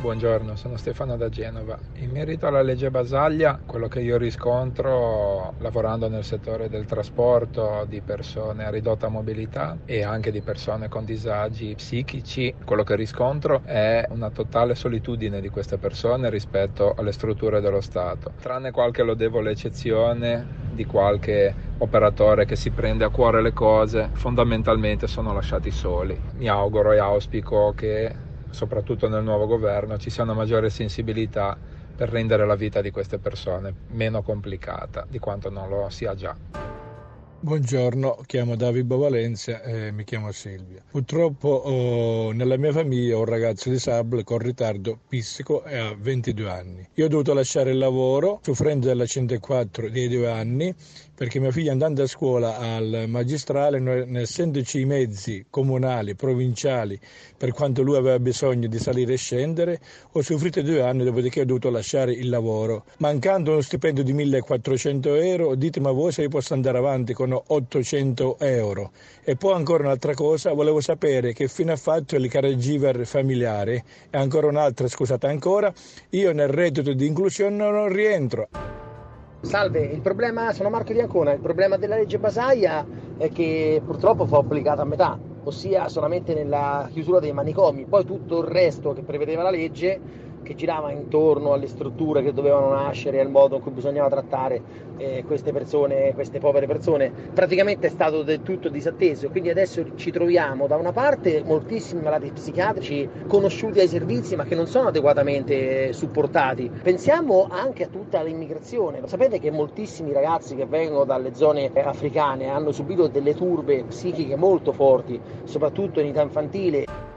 Buongiorno, sono Stefano da Genova. In merito alla legge Basaglia, quello che io riscontro lavorando nel settore del trasporto di persone a ridotta mobilità e anche di persone con disagi psichici, quello che riscontro è una totale solitudine di queste persone rispetto alle strutture dello Stato. Tranne qualche lodevole eccezione di qualche operatore che si prende a cuore le cose, fondamentalmente sono lasciati soli. Mi auguro e auspico che soprattutto nel nuovo governo, ci sia una maggiore sensibilità per rendere la vita di queste persone meno complicata di quanto non lo sia già. Buongiorno, chiamo Davide Valencia e mi chiamo Silvia. Purtroppo oh, nella mia famiglia ho un ragazzo disabile con ritardo fisico e ha 22 anni. Io ho dovuto lasciare il lavoro soffrendo della 104 dei due anni perché mia figlia andando a scuola al magistrale, non essendoci i mezzi comunali, provinciali, per quanto lui aveva bisogno di salire e scendere, ho soffrito due anni, dopodiché ho dovuto lasciare il lavoro. Mancando uno stipendio di 1400 euro, ditemi voi se io posso andare avanti con 800 euro. E poi ancora un'altra cosa, volevo sapere che fine ha fatto il caregiver familiare. E ancora un'altra, scusate ancora, io nel reddito di inclusione non rientro. Salve, il problema, sono Marco di Ancona, il problema della legge Basaia è che purtroppo fu applicata a metà, ossia solamente nella chiusura dei manicomi, poi tutto il resto che prevedeva la legge che girava intorno alle strutture che dovevano nascere, al modo in cui bisognava trattare eh, queste persone, queste povere persone, praticamente è stato del tutto disatteso. Quindi adesso ci troviamo da una parte moltissimi malati psichiatrici conosciuti ai servizi ma che non sono adeguatamente supportati. Pensiamo anche a tutta l'immigrazione. Sapete che moltissimi ragazzi che vengono dalle zone africane hanno subito delle turbe psichiche molto forti, soprattutto in età infantile.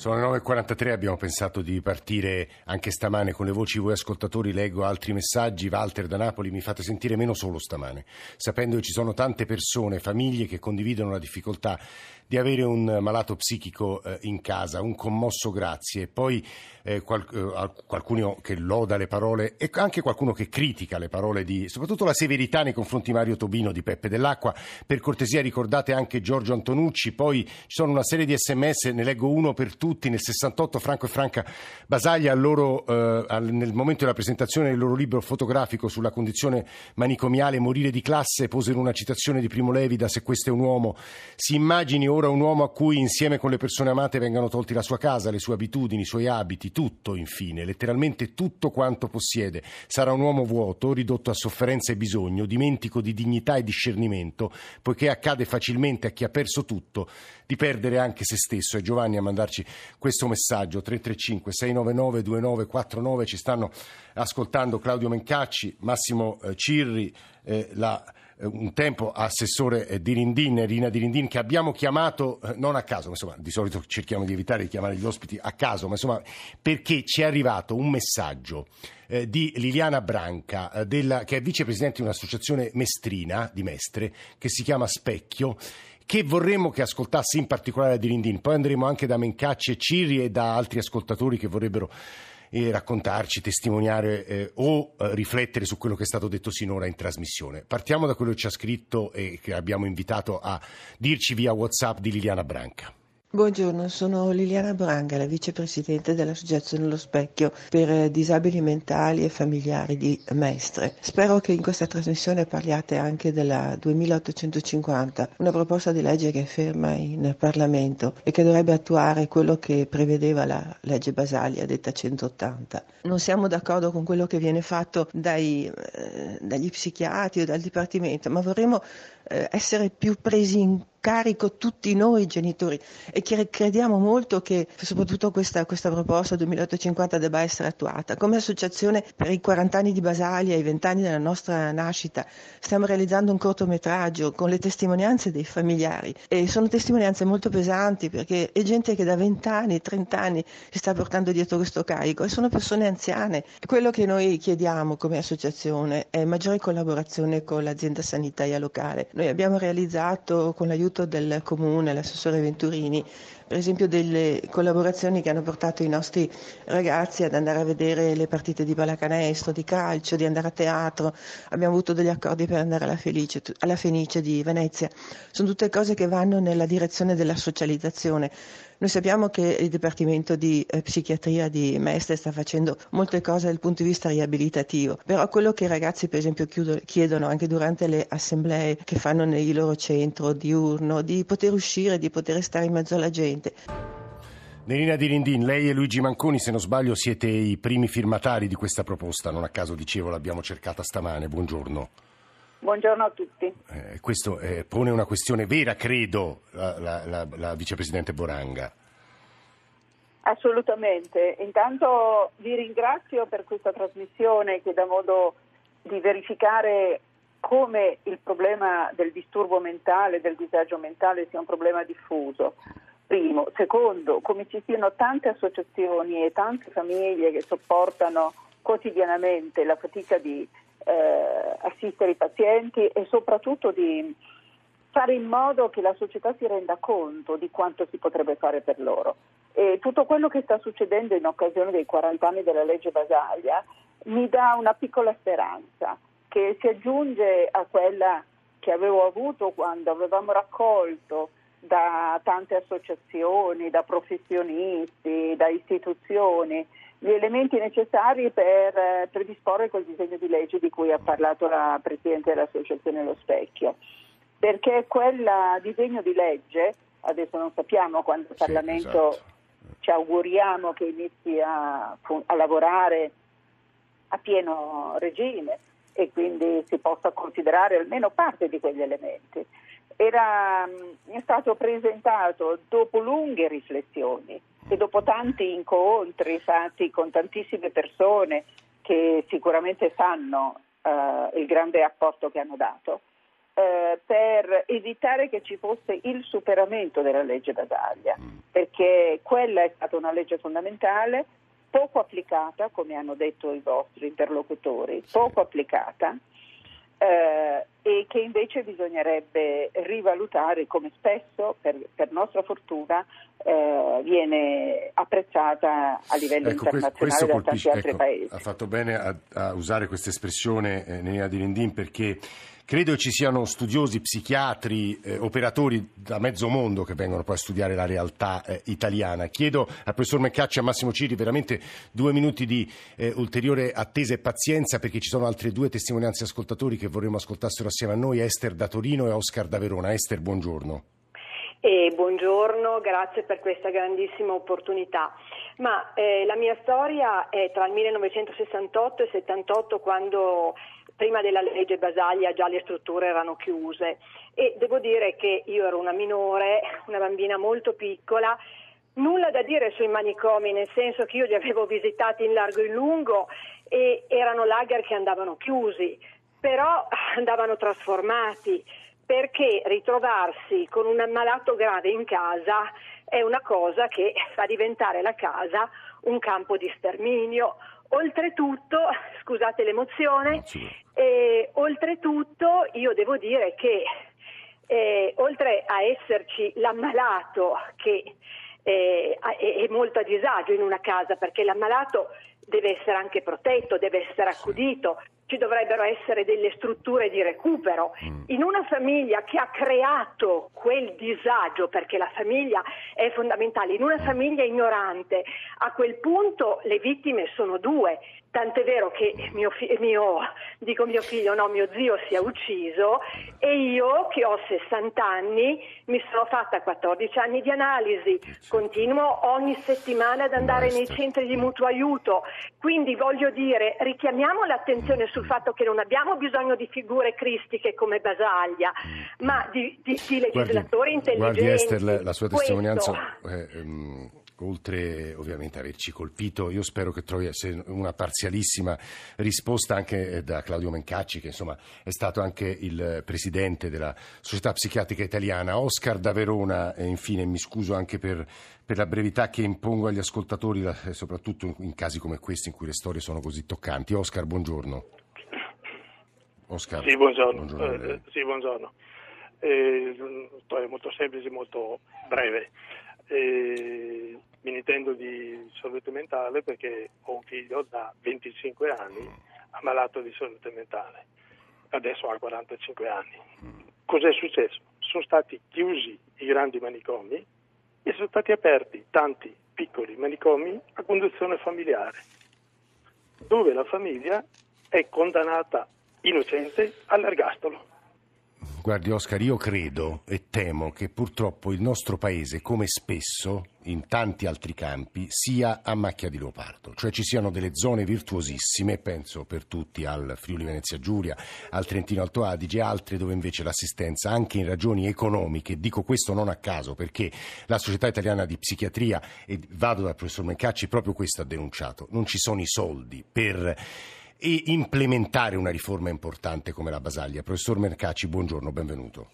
Sono le 9.43, abbiamo pensato di partire anche stamane con le voci. Voi ascoltatori, leggo altri messaggi, Walter da Napoli mi fate sentire meno solo stamane, sapendo che ci sono tante persone, famiglie che condividono la difficoltà di avere un malato psichico eh, in casa, un commosso grazie, poi eh, qual- eh, qualcuno che loda le parole e anche qualcuno che critica le parole di, soprattutto la severità nei confronti di Mario Tobino di Peppe Dell'Acqua, per cortesia ricordate anche Giorgio Antonucci, poi ci sono una serie di sms, ne leggo uno per tutti, nel 68 Franco e Franca Basaglia loro, eh, nel momento della presentazione del loro libro fotografico sulla condizione manicomiale Morire di classe posero una citazione di Primo Levi da Se questo è un uomo, si immagini ora un uomo a cui insieme con le persone amate vengano tolti la sua casa, le sue abitudini, i suoi abiti, tutto infine, letteralmente tutto quanto possiede. Sarà un uomo vuoto, ridotto a sofferenza e bisogno, dimentico di dignità e discernimento, poiché accade facilmente a chi ha perso tutto di perdere anche se stesso. E Giovanni a mandarci questo messaggio 335 699 2949 ci stanno ascoltando Claudio Mencacci, Massimo eh, Cirri, eh, la un tempo assessore eh, Dirindin, Rina Dirindin, che abbiamo chiamato eh, non a caso, insomma, di solito cerchiamo di evitare di chiamare gli ospiti a caso, ma insomma, perché ci è arrivato un messaggio eh, di Liliana Branca, della, che è vicepresidente di un'associazione mestrina di Mestre, che si chiama Specchio che vorremmo che ascoltasse in particolare Dirindin. Poi andremo anche da Mencacci e Ciri e da altri ascoltatori che vorrebbero e raccontarci, testimoniare eh, o eh, riflettere su quello che è stato detto sinora in trasmissione. Partiamo da quello che ci ha scritto e che abbiamo invitato a dirci via WhatsApp di Liliana Branca. Buongiorno, sono Liliana Branga, la vicepresidente dell'Associazione Lo Specchio per disabili mentali e familiari di Mestre. Spero che in questa trasmissione parliate anche della 2850, una proposta di legge che è ferma in Parlamento e che dovrebbe attuare quello che prevedeva la legge Basaglia, detta 180. Non siamo d'accordo con quello che viene fatto dai, eh, dagli psichiatri o dal Dipartimento, ma vorremmo eh, essere più presi in carico tutti noi genitori e crediamo molto che soprattutto questa, questa proposta 2850 debba essere attuata. Come associazione per i 40 anni di Basalia i 20 anni della nostra nascita stiamo realizzando un cortometraggio con le testimonianze dei familiari e sono testimonianze molto pesanti perché è gente che da 20 anni, 30 anni si sta portando dietro questo carico e sono persone anziane. Quello che noi chiediamo come associazione è maggiore collaborazione con l'azienda sanitaria locale. Noi abbiamo realizzato con l'aiuto avuto del comune, l'assessore Venturini, per esempio delle collaborazioni che hanno portato i nostri ragazzi ad andare a vedere le partite di pallacanestro, di calcio, di andare a teatro, abbiamo avuto degli accordi per andare alla Felice, alla Fenice di Venezia, sono tutte cose che vanno nella direzione della socializzazione. Noi sappiamo che il Dipartimento di eh, Psichiatria di Mestre sta facendo molte cose dal punto di vista riabilitativo, però quello che i ragazzi per esempio chiedono anche durante le assemblee che fanno nei loro centro diurno, di poter uscire, di poter stare in mezzo alla gente. Nerina Di Rindin, lei e Luigi Manconi, se non sbaglio, siete i primi firmatari di questa proposta, non a caso dicevo l'abbiamo cercata stamane. Buongiorno. Buongiorno a tutti. Eh, questo eh, pone una questione vera, credo, la, la, la, la vicepresidente Boranga. Assolutamente. Intanto vi ringrazio per questa trasmissione che dà modo di verificare come il problema del disturbo mentale, del disagio mentale sia un problema diffuso. Primo. Secondo, come ci siano tante associazioni e tante famiglie che sopportano quotidianamente la fatica di eh, assistere i pazienti e soprattutto di fare in modo che la società si renda conto di quanto si potrebbe fare per loro. E tutto quello che sta succedendo in occasione dei 40 anni della legge Basaglia mi dà una piccola speranza che si aggiunge a quella che avevo avuto quando avevamo raccolto da tante associazioni, da professionisti, da istituzioni gli elementi necessari per eh, predisporre quel disegno di legge di cui ha parlato la Presidente dell'Associazione Lo Specchio. Perché quel disegno di legge, adesso non sappiamo quando il Parlamento esatto. ci auguriamo che inizi a, a lavorare a pieno regime e quindi si possa considerare almeno parte di quegli elementi. Era, mm, è stato presentato dopo lunghe riflessioni e dopo tanti incontri fatti con tantissime persone che sicuramente sanno eh, il grande apporto che hanno dato, eh, per evitare che ci fosse il superamento della legge Basaglia, mm. perché quella è stata una legge fondamentale, poco applicata, come hanno detto i vostri interlocutori, poco applicata eh, e che invece bisognerebbe rivalutare come spesso, per, per nostra fortuna, eh, viene apprezzata a livello ecco, internazionale da tanti altri ecco, paesi. Ha fatto bene a, a usare questa espressione, eh, Nenea Direndin, perché Credo ci siano studiosi, psichiatri, eh, operatori da mezzo mondo che vengono poi a studiare la realtà eh, italiana. Chiedo al professor Meccacci e a Massimo Ciri veramente due minuti di eh, ulteriore attesa e pazienza perché ci sono altre due testimonianze ascoltatori che vorremmo ascoltassero assieme a noi, Esther da Torino e Oscar da Verona. Esther, buongiorno. E buongiorno, grazie per questa grandissima opportunità. Ma eh, la mia storia è tra il 1968 e il 78 quando prima della legge Basaglia già le strutture erano chiuse e devo dire che io ero una minore, una bambina molto piccola, nulla da dire sui manicomi, nel senso che io li avevo visitati in largo e in lungo e erano lager che andavano chiusi, però andavano trasformati perché ritrovarsi con un ammalato grave in casa è una cosa che fa diventare la casa un campo di sterminio. Oltretutto, scusate l'emozione, eh, oltretutto io devo dire che eh, oltre a esserci l'ammalato che eh, è molto a disagio in una casa perché l'ammalato deve essere anche protetto, deve essere accudito, ci dovrebbero essere delle strutture di recupero. Mm. In una famiglia che ha creato quel disagio, perché la famiglia è fondamentale, in una famiglia ignorante, a quel punto le vittime sono due Tant'è vero che mio, fi- mio, dico mio figlio, no, mio zio si è ucciso e io che ho 60 anni mi sono fatta 14 anni di analisi, continuo ogni settimana ad andare nei centri di mutuo aiuto, quindi voglio dire richiamiamo l'attenzione sul fatto che non abbiamo bisogno di figure cristiche come Basaglia, ma di, di, di legislatori guardi, intelligenti. Guardi Esther, la sua testimonianza... Eh, ehm oltre ovviamente a averci colpito, io spero che trovi una parzialissima risposta anche eh, da Claudio Mencacci, che insomma è stato anche il presidente della Società Psichiatrica Italiana, Oscar da Verona, e infine mi scuso anche per, per la brevità che impongo agli ascoltatori, soprattutto in casi come questi in cui le storie sono così toccanti. Oscar, buongiorno. Oscar. Sì, buongiorno. buongiorno, eh, sì, buongiorno. Eh, storia molto semplice, molto breve. Eh, mi intendo di salute mentale perché ho un figlio da 25 anni ammalato di salute mentale, adesso ha 45 anni. Cos'è successo? Sono stati chiusi i grandi manicomi e sono stati aperti tanti piccoli manicomi a conduzione familiare, dove la famiglia è condannata innocente all'ergastolo. Guardi Oscar, io credo e temo che purtroppo il nostro paese, come spesso in tanti altri campi, sia a macchia di leopardo, cioè ci siano delle zone virtuosissime, penso per tutti al Friuli Venezia Giulia, al Trentino Alto Adige, altre dove invece l'assistenza, anche in ragioni economiche, dico questo non a caso perché la Società Italiana di Psichiatria, e vado dal professor Mencacci, proprio questo ha denunciato, non ci sono i soldi per e implementare una riforma importante come la Basaglia. Professor Mercacci, buongiorno, benvenuto.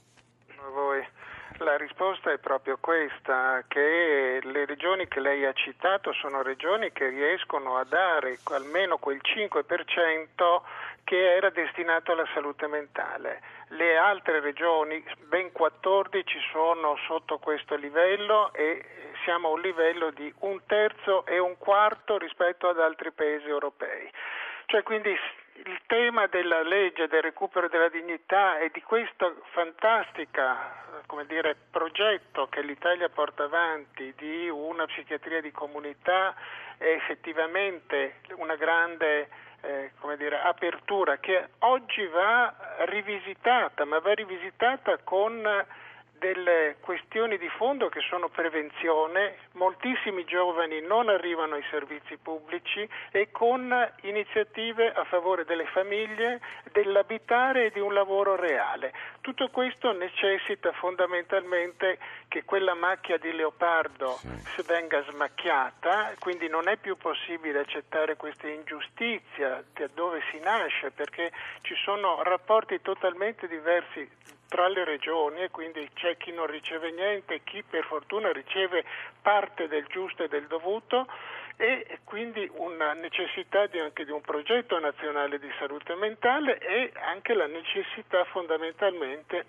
La risposta è proprio questa, che le regioni che lei ha citato sono regioni che riescono a dare almeno quel 5% che era destinato alla salute mentale. Le altre regioni, ben 14, sono sotto questo livello e siamo a un livello di un terzo e un quarto rispetto ad altri paesi europei. Cioè quindi il tema della legge del recupero della dignità e di questo fantastico progetto che l'Italia porta avanti di una psichiatria di comunità è effettivamente una grande eh, dire, apertura che oggi va rivisitata, ma va rivisitata con delle questioni di fondo che sono prevenzione, moltissimi giovani non arrivano ai servizi pubblici e con iniziative a favore delle famiglie, dell'abitare e di un lavoro reale. Tutto questo necessita fondamentalmente che quella macchia di leopardo sì. venga smacchiata, quindi non è più possibile accettare questa ingiustizia da dove si nasce perché ci sono rapporti totalmente diversi tra le regioni e quindi c'è chi non riceve niente chi per fortuna riceve parte del giusto e del dovuto e quindi una necessità di, anche di un progetto nazionale di salute mentale e anche la necessità fondamentalmente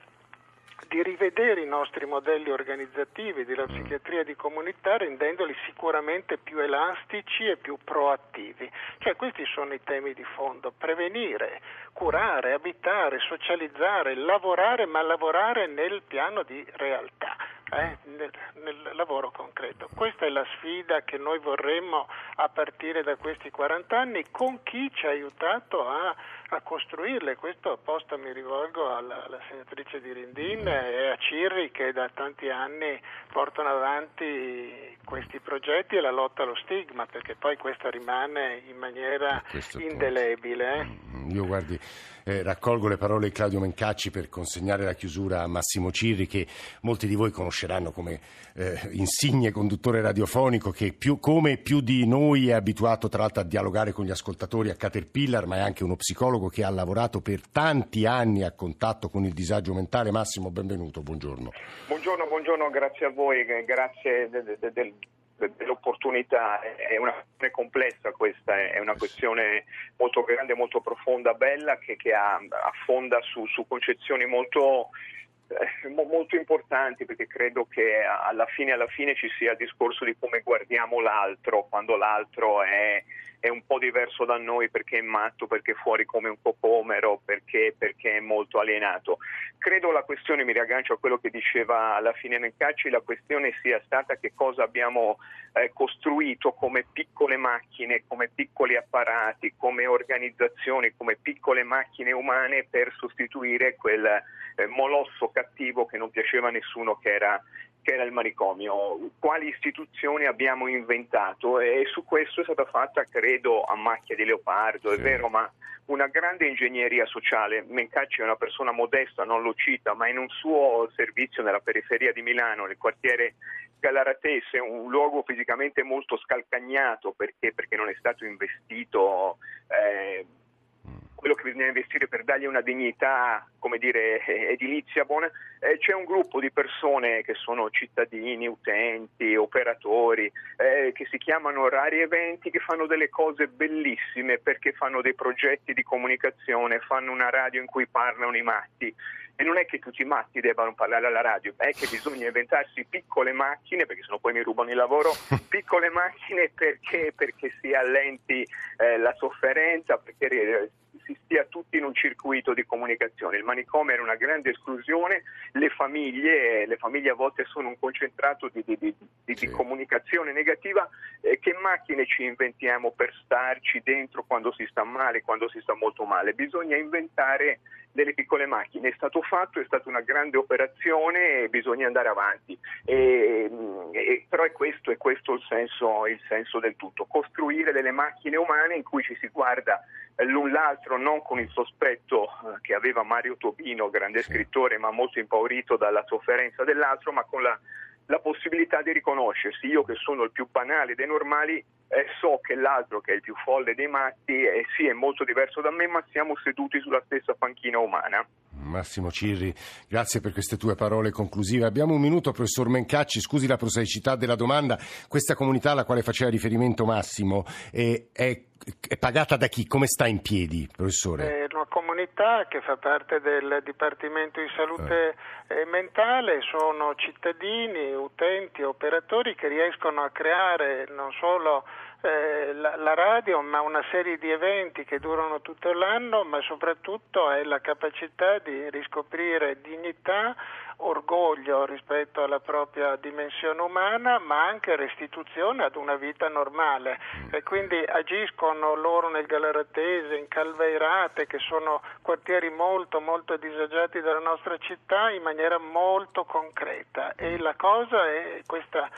di rivedere i nostri modelli organizzativi della mm. psichiatria di comunità rendendoli sicuramente più elastici e più proattivi. Cioè questi sono i temi di fondo, prevenire, curare, abitare, socializzare, lavorare, ma lavorare nel piano di realtà. Eh, nel, nel, lavoro concreto. Questa è la sfida che noi vorremmo a partire da questi 40 anni con chi ci ha aiutato a a costruirle. Questo apposta mi rivolgo alla, alla, senatrice di Rindin e a Cirri che da tanti anni portano avanti questi progetti e la lotta allo stigma, perché poi questa rimane in maniera indelebile. Mm, io guardi, eh, raccolgo le parole di Claudio Mencacci per consegnare la chiusura a Massimo Cirri, che molti di voi conosceranno come eh, insigne conduttore radiofonico, che più, come più di noi è abituato tra l'altro a dialogare con gli ascoltatori a Caterpillar, ma è anche uno psicologo psicologo che ha lavorato per tanti anni a contatto con il disagio mentale. Massimo, benvenuto, buongiorno. Buongiorno, buongiorno grazie a voi, grazie de, de, de, dell'opportunità. È una questione complessa questa, è una questione molto grande, molto profonda, bella, che, che ha, affonda su, su concezioni molto eh, molto importanti perché credo che alla fine, alla fine ci sia il discorso di come guardiamo l'altro quando l'altro è, è, un po' diverso da noi perché è matto, perché è fuori come un cocomero, perché, perché, è molto alienato. Credo la questione, mi riaggancio a quello che diceva alla fine Mencacci, la questione sia stata che cosa abbiamo eh, costruito come piccole macchine, come piccoli apparati, come organizzazioni, come piccole macchine umane per sostituire quel eh, molosso cattivo che non piaceva a nessuno che era, che era il manicomio. Quali istituzioni abbiamo inventato? E su questo è stata fatta, credo, a macchia di leopardo, sì. è vero, ma una grande ingegneria sociale. Mencacci è una persona modesta, non lo cita, ma in un suo servizio nella periferia di Milano, nel quartiere Galaratese, un luogo fisicamente molto scalcagnato perché, perché non è stato investito. Eh, quello che bisogna investire per dargli una dignità, come dire, edilizia buona, eh, c'è un gruppo di persone che sono cittadini, utenti, operatori, eh, che si chiamano Rari Eventi, che fanno delle cose bellissime perché fanno dei progetti di comunicazione, fanno una radio in cui parlano i matti, E non è che tutti i matti debbano parlare alla radio, è che bisogna inventarsi piccole macchine, perché sennò poi mi rubano il lavoro, piccole macchine perché, perché si allenti eh, la sofferenza, perché si stia tutti in un circuito di comunicazione. Il manicomio era una grande esclusione, le famiglie, le famiglie a volte sono un concentrato di, di, di, di comunicazione negativa. Eh, che macchine ci inventiamo per starci dentro quando si sta male, quando si sta molto male? Bisogna inventare delle piccole macchine. È stato fatto, è stata una grande operazione e bisogna andare avanti. E, e, però è questo, è questo il, senso, il senso del tutto, costruire delle macchine umane in cui ci si guarda l'un l'altro non con il sospetto eh, che aveva Mario Tobino, grande scrittore, ma molto impaurito dalla sofferenza dell'altro, ma con la, la possibilità di riconoscersi. Io che sono il più banale dei normali eh, so che l'altro, che è il più folle dei matti, eh, sì è molto diverso da me, ma siamo seduti sulla stessa panchina umana. Massimo Cirri, grazie per queste tue parole conclusive. Abbiamo un minuto, professor Mencacci, scusi la prosaicità della domanda. Questa comunità alla quale faceva riferimento Massimo è, è, è pagata da chi? Come sta in piedi, professore? È una comunità che fa parte del Dipartimento di Salute eh. Mentale, sono cittadini, utenti, operatori che riescono a creare non solo eh, la, la, radio, ma una serie di eventi che durano tutto l'anno, ma soprattutto è la capacità di riscoprire dignità, orgoglio rispetto alla propria dimensione umana, ma anche restituzione ad una vita normale. Mm. E quindi agiscono loro nel Galaratese, in Calveirate, che sono quartieri molto molto disagiati della nostra città, in maniera molto concreta. E la cosa è questa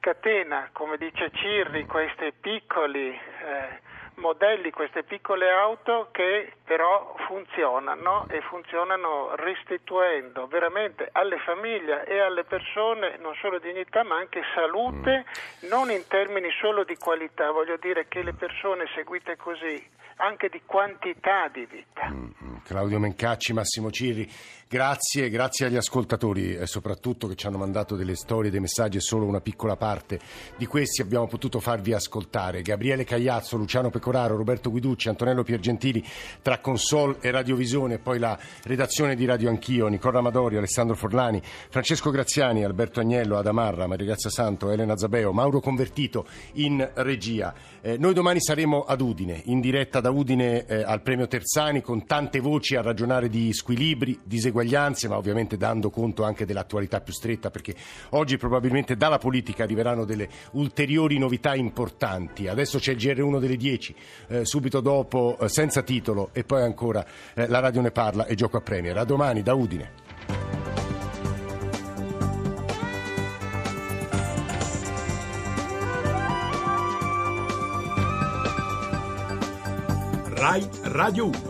catena, come dice Cirri, questi piccoli eh, modelli, queste piccole auto che però funzionano e funzionano restituendo veramente alle famiglie e alle persone non solo dignità ma anche salute, mm. non in termini solo di qualità, voglio dire che le persone seguite così anche di quantità di vita. Claudio Mencacci, Massimo Cirri, grazie, grazie agli ascoltatori e soprattutto che ci hanno mandato delle storie, dei messaggi e solo una piccola parte di questi abbiamo potuto farvi ascoltare. Gabriele Cagliazzo, Luciano Pecoraro, Roberto Guiducci, Antonello Piergentili tra console e radiovisione, poi la redazione di Radio Anch'io, Nicola Amadori, Alessandro Forlani, Francesco Graziani, Alberto Agnello, Adamarra, Maria Grazia Santo, Elena Zabeo, Mauro Convertito in regia. Eh, noi domani saremo ad Udine, in diretta da Udine eh, al premio Terzani con tante voci a ragionare di squilibri, diseguaglianze, ma ovviamente dando conto anche dell'attualità più stretta perché oggi probabilmente dalla politica arriveranno delle ulteriori novità importanti. Adesso c'è il GR1 delle 10, eh, subito dopo eh, senza titolo e poi ancora eh, la radio ne parla e gioco a Premier. A domani da Udine. Rai Radio 1.